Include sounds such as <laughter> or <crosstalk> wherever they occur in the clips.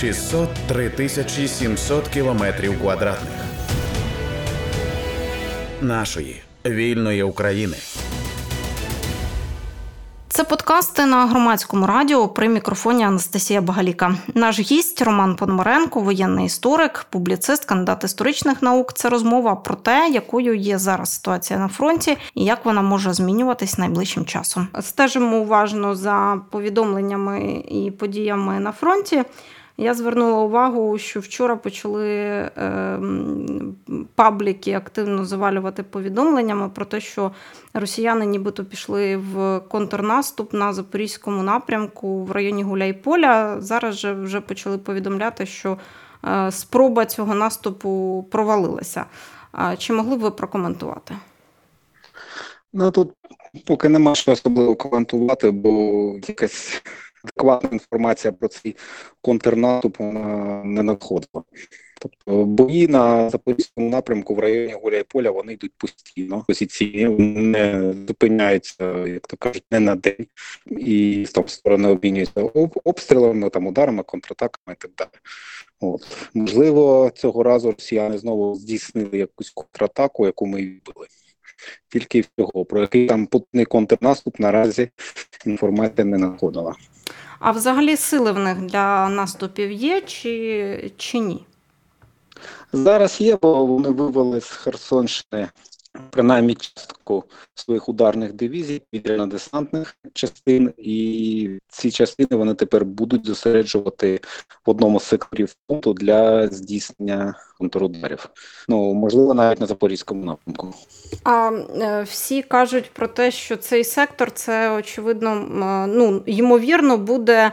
603 тисячі 700 кілометрів квадратних нашої вільної України. Це подкасти на громадському радіо при мікрофоні Анастасія Багаліка. Наш гість Роман Пономаренко, воєнний історик, публіцист, кандидат історичних наук. Це розмова про те, якою є зараз ситуація на фронті і як вона може змінюватись найближчим часом. Стежимо уважно за повідомленнями і подіями на фронті. Я звернула увагу, що вчора почали е, пабліки активно завалювати повідомленнями про те, що росіяни нібито пішли в контрнаступ на запорізькому напрямку в районі Гуляйполя. Зараз же вже почали повідомляти, що е, спроба цього наступу провалилася. Чи могли б ви прокоментувати? Ну тут поки нема що особливо коментувати, бо якась адекватна інформація про цей контрнаступ не надходила. Тобто бої на запорізькому напрямку в районі Гуляйполя вони йдуть постійно, позиційні, не зупиняються, як то кажуть, не на день, і там сторони обмінюються обстрілами, там ударами, контратаками і так далі. От можливо, цього разу росіяни знову здійснили якусь контратаку, яку ми відбили. Тільки всього про який там путний контрнаступ наразі інформація не надходила. А взагалі сили в них для наступів є чи, чи ні? Зараз є, бо вони вивели з Херсонщини принаймні частку своїх ударних дивізій, підрядно-десантних частин, і ці частини вони тепер будуть зосереджувати в одному з секторів фронту для здійснення контрударів. Ну можливо, навіть на запорізькому напрямку. А е, всі кажуть про те, що цей сектор це очевидно, ну ймовірно, буде.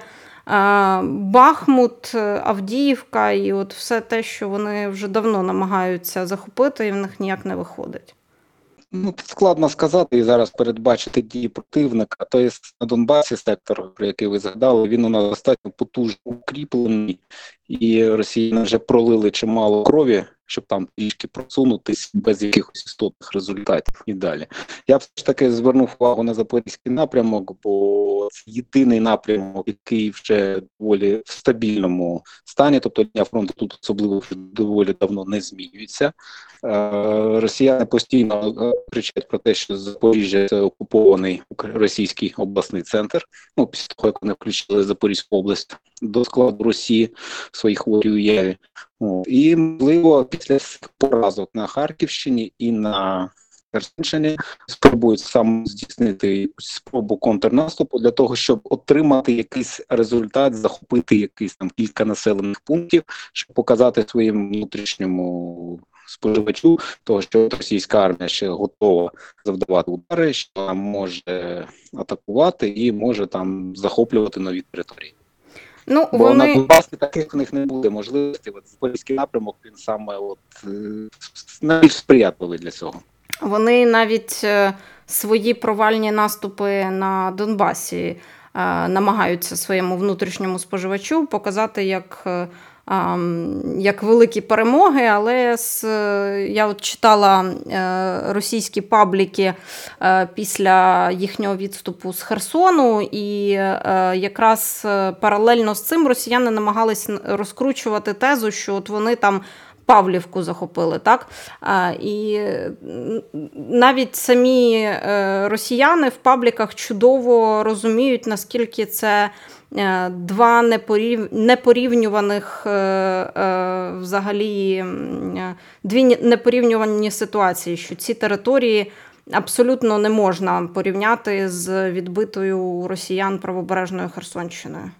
Бахмут, Авдіївка і от все те, що вони вже давно намагаються захопити, і в них ніяк не виходить. Ну, складно сказати і зараз передбачити дії противника. Тобто на Донбасі сектор, про який ви згадали, він у нас достатньо потужно укріплений, і росіяни вже пролили чимало крові, щоб там трішки просунутись без якихось істотних результатів і далі. Я б ж таки звернув увагу на запорізький напрямок, бо це єдиний напрямок, який вже доволі в стабільному стані, тобто лінія фронту тут особливо вже доволі давно не змінюється. Е, росіяни постійно е, кричать про те, що Запоріжжя це окупований російський обласний центр. Ну після того як вони включили Запорізьку область до складу Росії в хворій уяві. І можливо після поразок на Харківщині і на Херсонщині спробують сам здійснити спробу контрнаступу для того, щоб отримати якийсь результат, захопити якийсь там кілька населених пунктів, щоб показати своїм внутрішньому споживачу, того що російська армія ще готова завдавати удари, що може атакувати і може там захоплювати нові території. Ну, Бо вони... на Донбасі таких в них не буде можливості. От Запорізький напрямок він саме от е, найбільш сприятливий для цього. Вони навіть е, свої провальні наступи на Донбасі е, намагаються своєму внутрішньому споживачу показати як як великі перемоги, але з, я от читала е, російські пабліки е, після їхнього відступу з Херсону, і е, якраз паралельно з цим росіяни намагались розкручувати тезу, що от вони там. Павлівку захопили, так? І навіть самі росіяни в пабліках чудово розуміють, наскільки це Е, два непорів... непорівнюваних е, е, взагалі дві непорівнювані ситуації, що ці території. Абсолютно не можна порівняти з відбитою росіян правобережною Херсонщиною.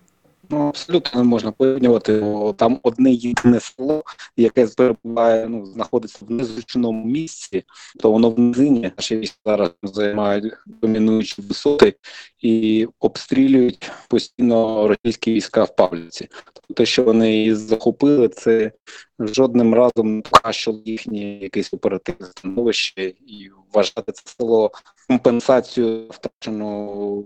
Ну, абсолютно не можна порівнювати. Там одне єдине село, яке перебуває, ну, знаходиться в незручному місці, то воно в низині. Наші війська зараз займають домінуючі висоти і обстрілюють постійно російські війська в Павлівці. Тобто, те, що вони її захопили, це жодним разом не покращило їхнє якесь оперативне становище і вважати це село компенсацію втрачену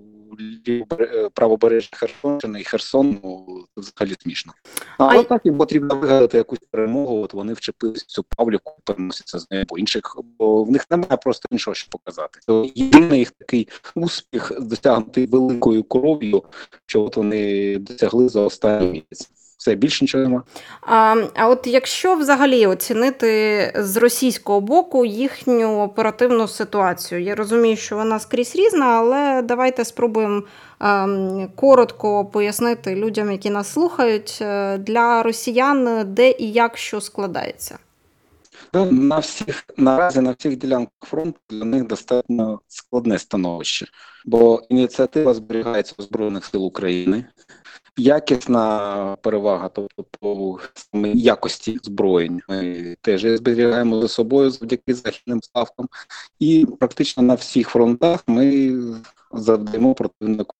правобережжя Херсонщини і Херсон ну, взагалі смішно. Але а... так їм потрібно вигадати якусь перемогу. От вони вчепились в цю Павліку, переносяться з нею по інших, бо в них немає просто іншого що показати. Єдиний їх такий успіх досягнутий великою кров'ю, що от вони досягли за останній місяць. Все більше нічого нема. А, а от якщо взагалі оцінити з російського боку їхню оперативну ситуацію, я розумію, що вона скрізь різна, але давайте спробуємо а, коротко пояснити людям, які нас слухають, е, для росіян, де і як що складається. Ну, на всіх наразі на всіх ділянках фронту для них достатньо складне становище, бо ініціатива зберігається у збройних сил України. Якісна перевага, тобто по якості зброєнь, ми теж зберігаємо за собою завдяки західним ставкам, і практично на всіх фронтах ми завдаємо противнику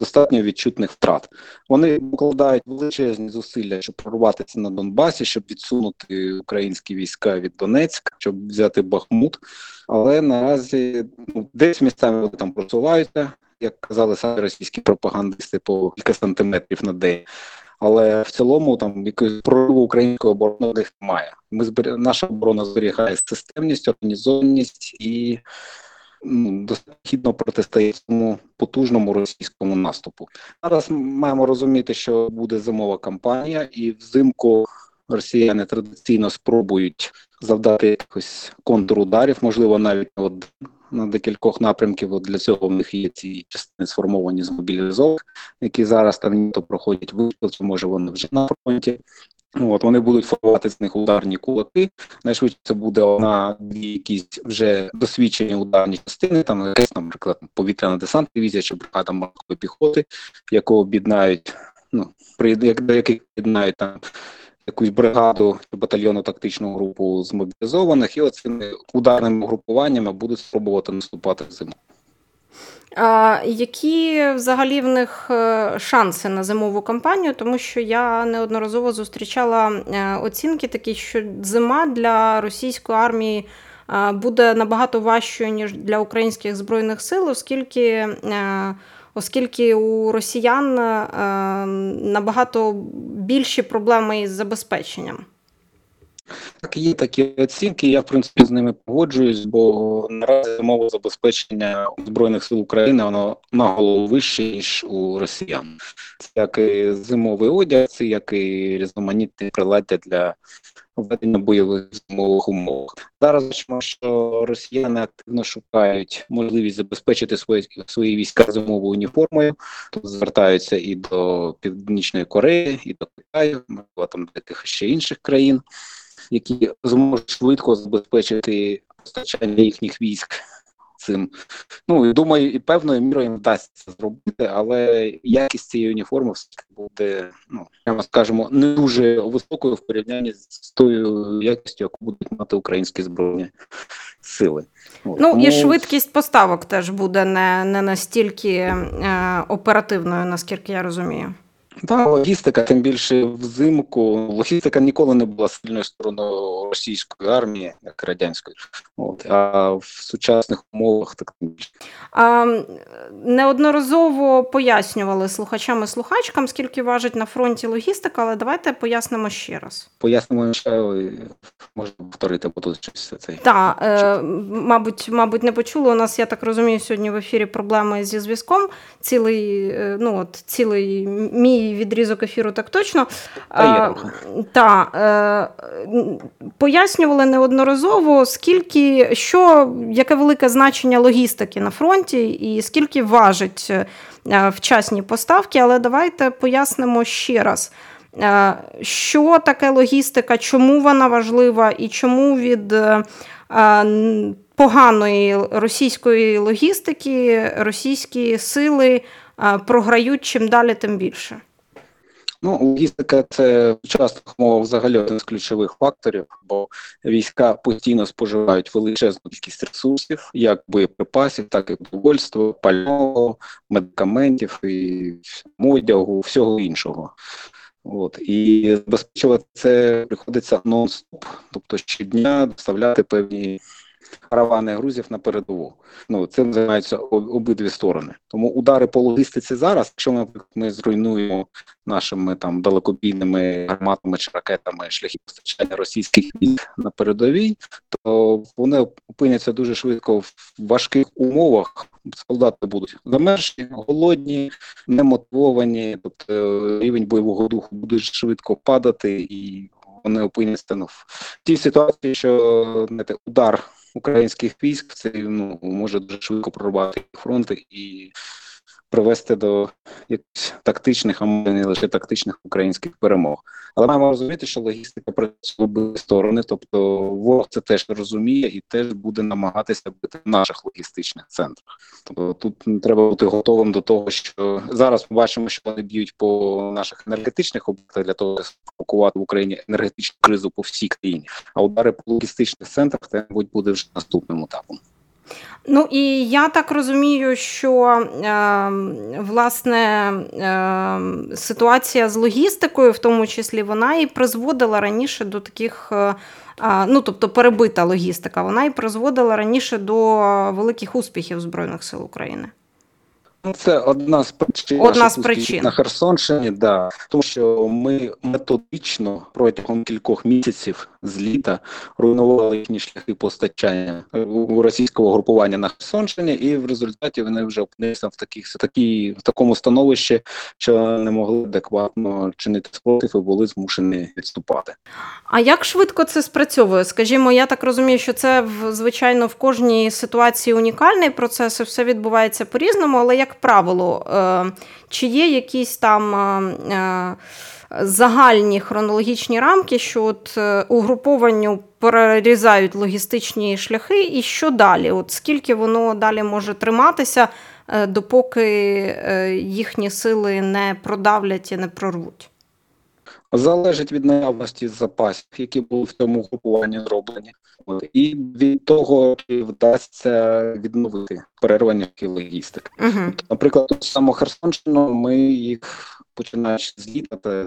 достатньо відчутних втрат. Вони покладають величезні зусилля, щоб прорватися на Донбасі, щоб відсунути українські війська від Донецька, щоб взяти Бахмут. Але наразі ну, десь місцями там просуваються, як казали самі російські пропагандисти, по кілька сантиметрів на день. Але в цілому там якогось прориву української оборони в немає. Ми збер... наша оборона зберігає системність, організованість і ну, достатньо протистоїть цьому потужному російському наступу. Зараз маємо розуміти, що буде зимова кампанія, і взимку росіяни традиційно спробують завдати якихось контрударів, можливо, навіть от на декількох напрямків. От для цього в них є ці частини сформовані з мобілізованих, які зараз там то проходять чи може вони вже на фронті. От вони будуть формувати з них ударні кулаки. Найшвидше це буде одна якісь вже досвідчені ударні частини. Там якась, наприклад, повітряна десант дивізія чи бригада морської піхоти, яку об'єднають, ну при до яких об'єднають там якусь бригаду чи батальйонну тактичну групу з мобілізованих, і оцими ударними групуваннями будуть спробувати наступати зиму. А, Які взагалі в них е, шанси на зимову кампанію? Тому що я неодноразово зустрічала е, оцінки такі, що зима для російської армії е, буде набагато важчою, ніж для українських збройних сил, оскільки оскільки у росіян набагато більші проблеми із забезпеченням. Так, є такі оцінки. Я в принципі з ними погоджуюсь, бо наразі мова забезпечення збройних сил України воно на голову вище ніж у росіян. Це як і зимовий одяг, це як і різноманітні приладдя для введення бойових зимових умов. Зараз бачимо, що росіяни активно шукають можливість забезпечити свої свої війська зимовою уніформою. Тут звертаються і до Північної Кореї, і до Китаю, можливо, там деяких ще інших країн які зможуть швидко забезпечити постачання їхніх військ цим. Ну і думаю, і певною мірою їм вдасться зробити, але якість цієї уніформи все буде, ну прямо скажемо, не дуже високою в порівнянні з тою якістю, яку будуть мати українські збройні сили. Ну Тому... і швидкість поставок теж буде не не настільки е, оперативною, наскільки я розумію. Так, логістика, тим більше взимку. Логістика ніколи не була сильною стороною російської армії, як радянської. От, А в сучасних умовах так не більше. А, Неодноразово пояснювали слухачам і слухачкам, скільки важить на фронті логістика, але давайте пояснимо ще раз. Пояснимо ще можна повторити, бо тут щось цей. Так, е, мабуть, мабуть, не почули. У нас, я так розумію, сьогодні в ефірі проблеми зі зв'язком. Цілий, е, ну от цілий мій відрізок ефіру так точно. Та, е, Пояснювали неодноразово, скільки, що, яке велике значення логістики на фронті і скільки важить е, вчасні поставки, але давайте пояснимо ще раз. Е, що таке логістика, чому вона важлива і чому від поганої російської логістики російські сили програють чим далі, тим більше? Ну, логістика це в сучасних взагалі один з ключових факторів, бо війська постійно споживають величезну кількість ресурсів, як боєприпасів, так і продовольства, пального, медикаментів і одягу, всього іншого. От і забезпечувати це приходиться нон-стоп, тобто щодня доставляти певні каравани грузів на передову. Ну цим займаються обидві сторони. Тому удари по логістиці зараз, якщо ми, ми зруйнуємо нашими там далекобійними гарматами чи ракетами шляхи постачання російських військ на передовій, то вони опиняться дуже швидко в важких умовах. Солдати будуть замерзші, голодні, немотивовані, тобто рівень бойового духу буде швидко падати, і вони опиняться ну, в тій ситуації, що знаєте, удар українських військ це ну може дуже швидко прорвати фронти і привести до якихось тактичних, а не лише тактичних українських перемог. Але маємо розуміти, що логістика працює обидві сторони, тобто ворог це теж розуміє і теж буде намагатися бити в наших логістичних центрах. Тобто тут треба бути готовим до того, що зараз ми бачимо, що вони б'ють по наших енергетичних об'єктах для того, щоб спокувати в Україні енергетичну кризу по всій країні. А удари по логістичних центрах це мабуть буде вже наступним етапом. Ну і я так розумію, що е, власне е, ситуація з логістикою, в тому числі, вона і призводила раніше до таких, е, ну тобто перебита логістика, вона і призводила раніше до великих успіхів Збройних сил України. Ну, це одна з причин одна з причин на Херсонщині, да тому що ми методично протягом кількох місяців з літа руйнували їхні шляхи постачання у російського групування на Херсонщині, і в результаті вони вже опинилися в таких такі в такому становищі, що не могли адекватно чинити спротив і були змушені відступати. А як швидко це спрацьовує? Скажімо, я так розумію, що це звичайно в кожній ситуації унікальний процес, і все відбувається по різному, але як правило, е, чи є якісь там е, е, загальні хронологічні рамки, що от угрупованню перерізають логістичні шляхи, і що далі? От Скільки воно далі може триматися, допоки їхні сили не продавлять і не прорвуть? Залежить від наявності запасів, які були в цьому групуванні зроблені, і від того, чи вдасться відновити перервання логістики. Uh-huh. Наприклад, ту саму Херсонщину ми їх починаючи з літа,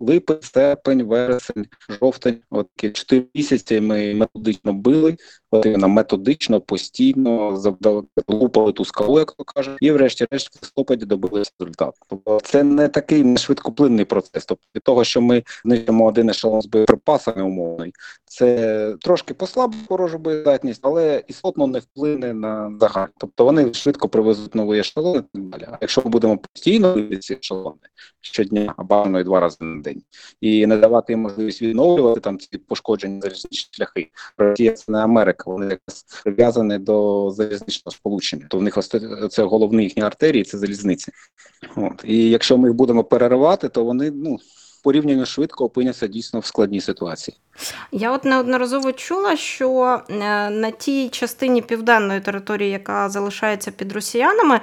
липень, серпень, вересень, жовтень. От чотири місяці ми методично били, от методично, постійно завдали лупали ту скалу, як то кажуть, і врешті-решт в листопаді добилися результату. Тобто це не такий не швидкоплинний процес. Тобто від того, що ми знищимо один ешелон з боєприпасами умовний, це трошки послабить ворожу боєздатність, але істотно не вплине на загальну. Тобто вони швидко привезуть нові ешелони і так далі. А якщо ми будемо постійно ці ешелони щодня, а два рази на день, і не давати їм можливість відновлювати там ці пошкоджені залізничні шляхи. Росія це не Америка, вони якраз прив'язані до залізничного сполучення. То в них це головні їхні артерії, це залізниці. От і якщо ми їх будемо переривати, то вони ну порівняно швидко опиняться дійсно в складній ситуації. Я от неодноразово чула, що е, на тій частині південної території, яка залишається під росіянами,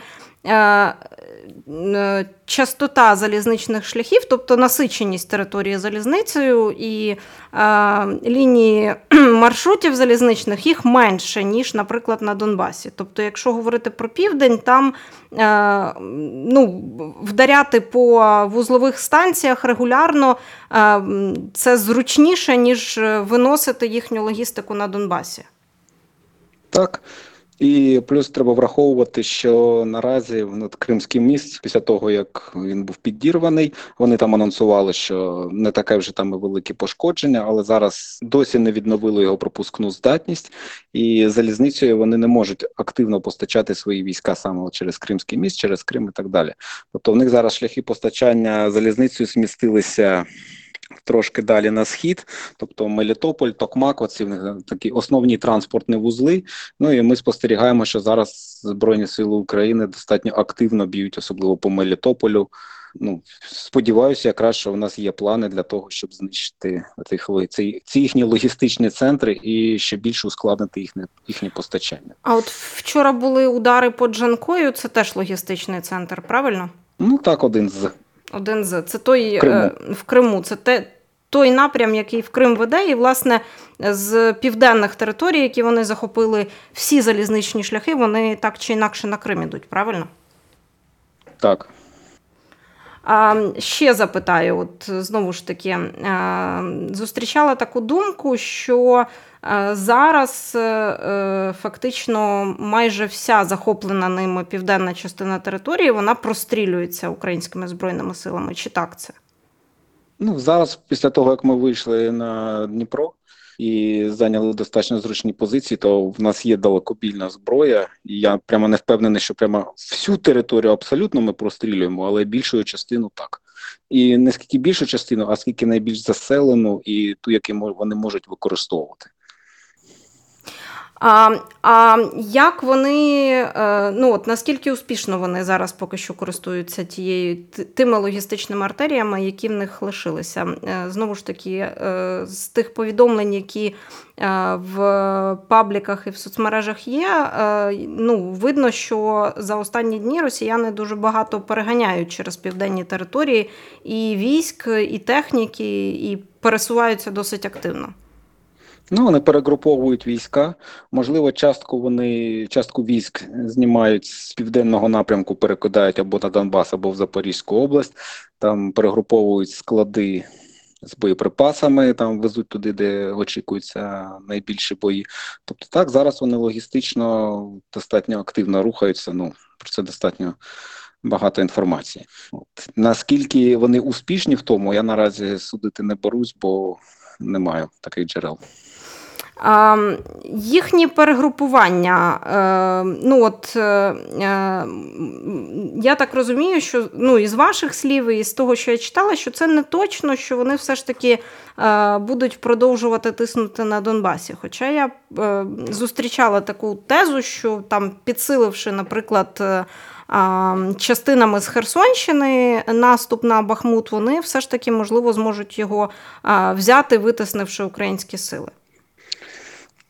частота залізничних шляхів, тобто насиченість території залізницею і е, лінії <clears throat> маршрутів залізничних, їх менше, ніж, наприклад, на Донбасі. Тобто, якщо говорити про південь, там е, ну, вдаряти по вузлових станціях регулярно е, це зручніше, ніж виносити їхню логістику на Донбасі. Так. І плюс треба враховувати, що наразі над Кримський міст, після того як він був підірваний, вони там анонсували, що не таке вже там і велике пошкодження, але зараз досі не відновили його пропускну здатність, і залізницею вони не можуть активно постачати свої війська саме через Кримський міст, через Крим і так далі. Тобто в них зараз шляхи постачання залізницею змістилися трошки далі на схід, тобто Мелітополь, Токмак, оці такі основні транспортні вузли. Ну і ми спостерігаємо, що зараз Збройні Сили України достатньо активно б'ють, особливо по Мелітополю. Ну, сподіваюся, якраз що в нас є плани для того, щоб знищити цих ці, ці їхні логістичні центри і ще більше ускладнити їхнє їхнє постачання. А от вчора були удари по Джанкою. Це теж логістичний центр, правильно? Ну так, один з один з це той Криму. Е, в Криму. Це те, той напрям, який в Крим веде, і власне з південних територій, які вони захопили, всі залізничні шляхи, вони так чи інакше на Крим ідуть, правильно? Так. А, Ще запитаю, от знову ж таки, зустрічала таку думку, що зараз е, фактично майже вся захоплена ними південна частина території вона прострілюється українськими збройними силами. Чи так це? Ну зараз, після того як ми вийшли на Дніпро і зайняли достатньо зручні позиції, то в нас є далекобільна зброя, і я прямо не впевнений, що прямо всю територію абсолютно ми прострілюємо, але більшою частину так. І не скільки більшу частину, а скільки найбільш заселену і ту, яку вони можуть використовувати. А а як вони, е, ну от наскільки успішно вони зараз поки що користуються тією тими логістичними артеріями, які в них лишилися? Е, знову ж таки, е, з тих повідомлень, які в пабліках і в соцмережах є, ну видно, що за останні дні росіяни дуже багато переганяють через південні території і військ, і техніки, і пересуваються досить активно. Ну, вони перегруповують війська. Можливо, частку вони частку військ знімають з південного напрямку, перекидають або на Донбас, або в Запорізьку область. Там перегруповують склади з боєприпасами, там везуть туди, де очікуються найбільші бої. Тобто, так зараз вони логістично достатньо активно рухаються. Ну про це достатньо. Багато інформації. От. Наскільки вони успішні в тому, я наразі судити не берусь, бо не маю таких джерел. Їхні перегрупування, е, ну от е, е, я так розумію, що ну, із ваших слів, і з того, що я читала, що це не точно, що вони все ж таки будуть продовжувати тиснути на Донбасі. Хоча я зустрічала таку тезу, що там, підсиливши, наприклад, частинами з Херсонщини наступ на Бахмут, вони все ж таки можливо зможуть його взяти, витиснивши українські сили.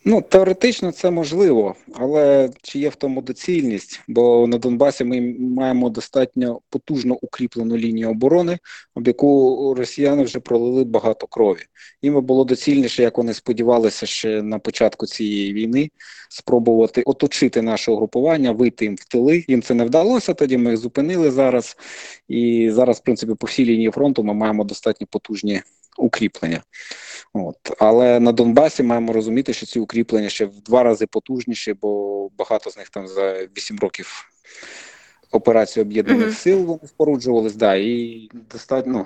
Ну, теоретично це можливо, але чи є в тому доцільність? Бо на Донбасі ми маємо достатньо потужно укріплену лінію оборони, об яку росіяни вже пролили багато крові. Їм було доцільніше, як вони сподівалися ще на початку цієї війни, спробувати оточити наше угрупування, вийти їм в тили. Їм це не вдалося. Тоді ми їх зупинили зараз. І зараз, в принципі, по всій лінії фронту ми маємо достатньо потужні укріплення. От. Але на Донбасі маємо розуміти, що ці укріплення ще в два рази потужніші, бо багато з них там за 8 років операції об'єднаних mm-hmm. сил вони споруджувались. Да, і достатньо ну,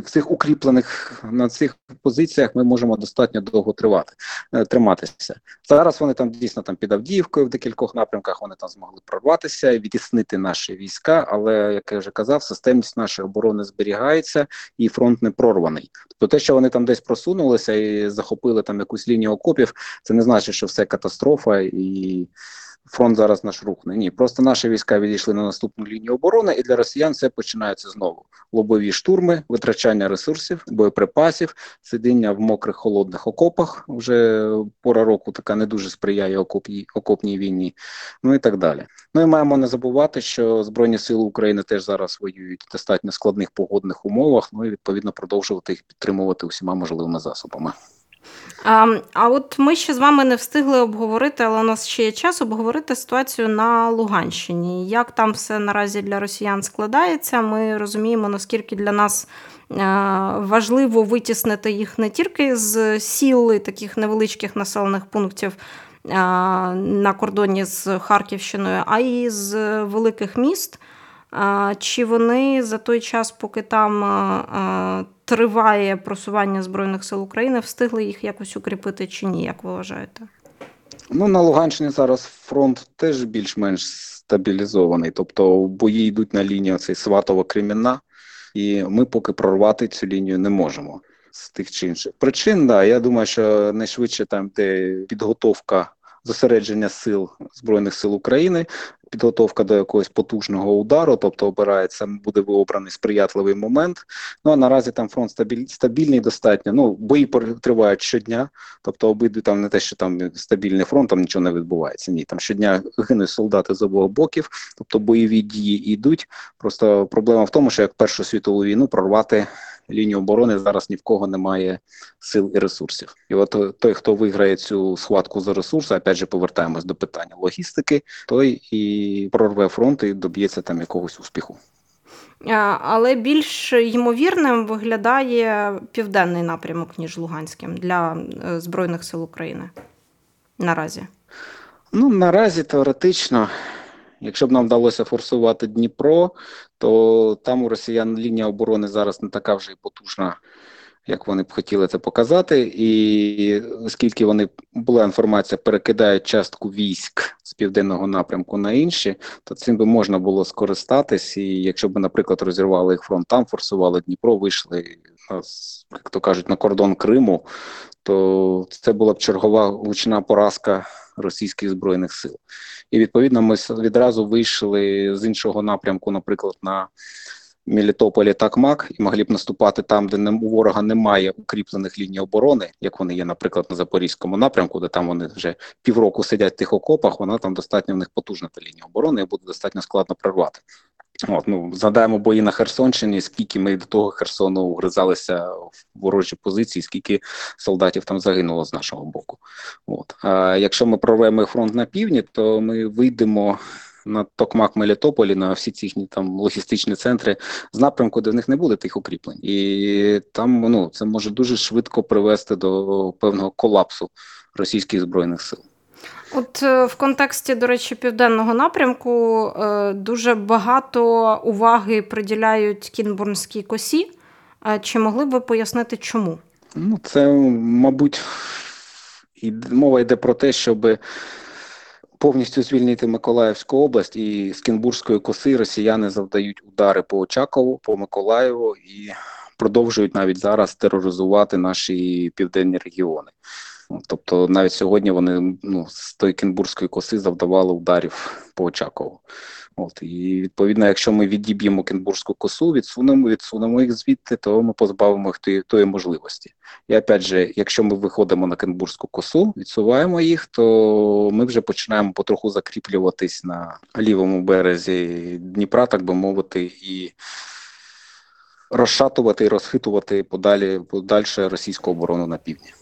в цих укріплених на цих позиціях ми можемо достатньо довго тривати е, триматися. Зараз вони там дійсно там під Авдіївкою в декількох напрямках вони там змогли прорватися і відтіснити наші війська. Але як я вже казав, системність нашої оборони зберігається і фронт не прорваний. Тобто, те, що вони там десь просунулися і захопили там якусь лінію окопів, це не значить, що все катастрофа і фронт зараз наш рухне. Ні, просто наші війська відійшли на наступну лінію оборони, і для росіян це починається знову: лобові штурми, витрачання ресурсів, боєприпасів, сидіння в мокрих холодних окопах. Вже пора року така не дуже сприяє окопній, окопній війні. Ну і так далі. Ну і маємо не забувати, що збройні сили України теж зараз воюють в достатньо складних погодних умовах. Ну і відповідно продовжувати їх підтримувати усіма можливими засобами. А а от ми ще з вами не встигли обговорити, але у нас ще є час обговорити ситуацію на Луганщині. Як там все наразі для росіян складається? Ми розуміємо, наскільки для нас важливо витіснити їх не тільки з сіл таких невеличких населених пунктів. На кордоні з Харківщиною, а й з великих міст. Чи вони за той час, поки там триває просування Збройних сил України, встигли їх якось укріпити чи ні, як ви вважаєте? Ну на Луганщині зараз фронт теж більш-менш стабілізований, тобто бої йдуть на лінію цей сватово кремінна і ми поки прорвати цю лінію не можемо з тих чи інших причин. Да, я думаю, що найшвидше там, де підготовка зосередження сил збройних сил України підготовка до якогось потужного удару, тобто обирається, буде обраний сприятливий момент. Ну а наразі там фронт стабіль, стабільний достатньо. Ну бої тривають щодня, тобто обидві там не те, що там стабільний фронт, там нічого не відбувається. Ні, там щодня гинуть солдати з обох боків, тобто бойові дії йдуть. Просто проблема в тому, що як Першу світову війну прорвати лінію оборони зараз ні в кого немає сил і ресурсів. І от той, хто виграє цю схватку за ресурси, опять же повертаємось до питання логістики, той і прорве фронт і доб'ється там якогось успіху. Е, Але більш ймовірним виглядає південний напрямок, ніж Луганським для е, Збройних сил України наразі. Ну, наразі теоретично, якщо б нам вдалося форсувати Дніпро, то там у росіян лінія оборони зараз не така вже й потужна, як вони б хотіли це показати. І оскільки вони була інформація, перекидають частку військ з південного напрямку на інші, то цим би можна було скористатись. І якщо б, наприклад, розірвали їх фронт, там форсували Дніпро, вийшли, як то кажуть, на кордон Криму, то це була б чергова гучна поразка російських збройних сил. І відповідно ми відразу вийшли з іншого напрямку, наприклад, на Мелітополі Такмак, і могли б наступати там, де у ворога немає укріплених ліній оборони, як вони є, наприклад, на Запорізькому напрямку, де там вони вже півроку сидять в тих окопах. Вона там достатньо в них потужна та лінія оборони, і буде достатньо складно прорвати. От, ну, згадаємо бої на Херсонщині, скільки ми до того Херсону вгризалися в ворожі позиції, скільки солдатів там загинуло з нашого боку. От. А якщо ми прорвемо фронт на півдні, то ми вийдемо на Токмак Мелітополі, на всі ці там логістичні центри з напрямку, де в них не буде тих укріплень. І там ну, це може дуже швидко привести до певного колапсу російських збройних сил. От е, в контексті, до речі, південного напрямку е, дуже багато уваги приділяють Кінбурнській косі. Чи могли б ви пояснити, чому? Ну, це, мабуть, мова йде про те, щоб повністю звільнити Миколаївську область і з Кінбурзької коси росіяни завдають удари по Очакову, по Миколаєву і продовжують навіть зараз тероризувати наші південні регіони. Тобто навіть сьогодні вони ну, з тої Кінбурзької коси завдавали ударів по Очакову. От і відповідно, якщо ми відіб'ємо Кінбурзьку косу, відсунемо, відсунемо їх звідти, то ми позбавимо їх тої, тої можливості. І опять же, якщо ми виходимо на Кінбурзьку косу, відсуваємо їх, то ми вже починаємо потроху закріплюватись на лівому березі Дніпра, так би мовити, і розшатувати і розхитувати подалі подальше російську оборону на півдні.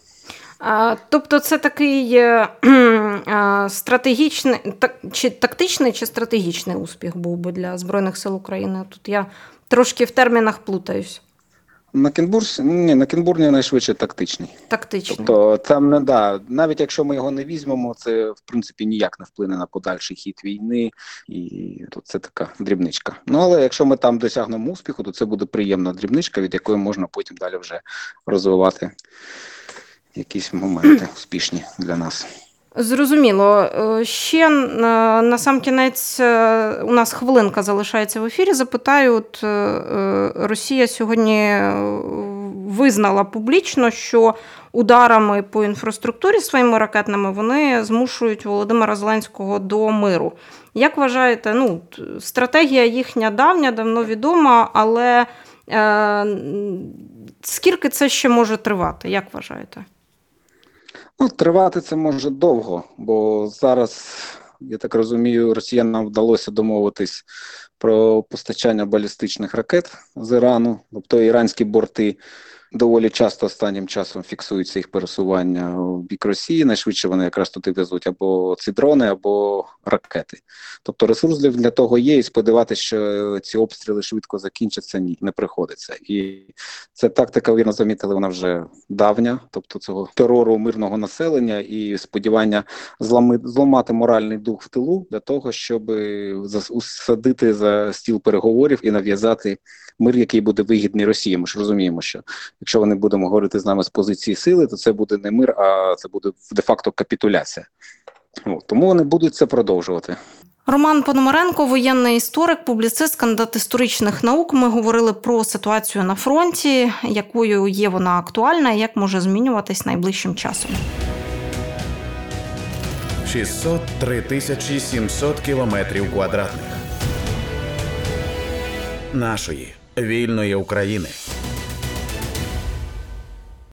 Тобто, це такий е, <clears throat> стратегічний так, чи тактичний чи стратегічний успіх був би для Збройних сил України? Тут я трошки в термінах плутаюсь. На Кінбурс ні, на Кінбурні найшвидше тактичний. Тактичний. Тобто там не да, навіть якщо ми його не візьмемо, це в принципі ніяк не вплине на подальший хід війни, і тут це така дрібничка. Ну але якщо ми там досягнемо успіху, то це буде приємна дрібничка, від якої можна потім далі вже розвивати якісь моменти успішні для нас. Зрозуміло. Е, Ще е, на сам кінець е, у нас хвилинка залишається в ефірі. Запитаю, от Росія сьогодні визнала публічно, що ударами по інфраструктурі своїми ракетними вони змушують Володимира Зеленського до миру. Як вважаєте, ну, стратегія їхня давня, давно відома, але е, скільки це ще може тривати? Як вважаєте? Ну, тривати це може довго, бо зараз, я так розумію, росіянам вдалося домовитись про постачання балістичних ракет з Ірану, тобто іранські борти. Доволі часто останнім часом фіксується їх пересування в бік Росії. Найшвидше вони якраз туди везуть або ці дрони, або ракети. Тобто ресурс для, того є, і сподіватися, що ці обстріли швидко закінчаться, ні, не приходиться. І ця тактика, вірно замітили, вона вже давня, тобто цього терору мирного населення і сподівання зламати моральний дух в тилу для того, щоб усадити за стіл переговорів і нав'язати мир, який буде вигідний Росії. Ми ж розуміємо, що якщо вони будемо говорити з нами з позиції сили, то це буде не мир, а це буде де-факто капітуляція. О, тому вони будуть це продовжувати. Роман Пономаренко, воєнний історик, публіцист, кандидат історичних наук. Ми говорили про ситуацію на фронті, якою є вона актуальна і як може змінюватись найближчим часом. 603 тисячі 700 кілометрів квадратних нашої вільної України.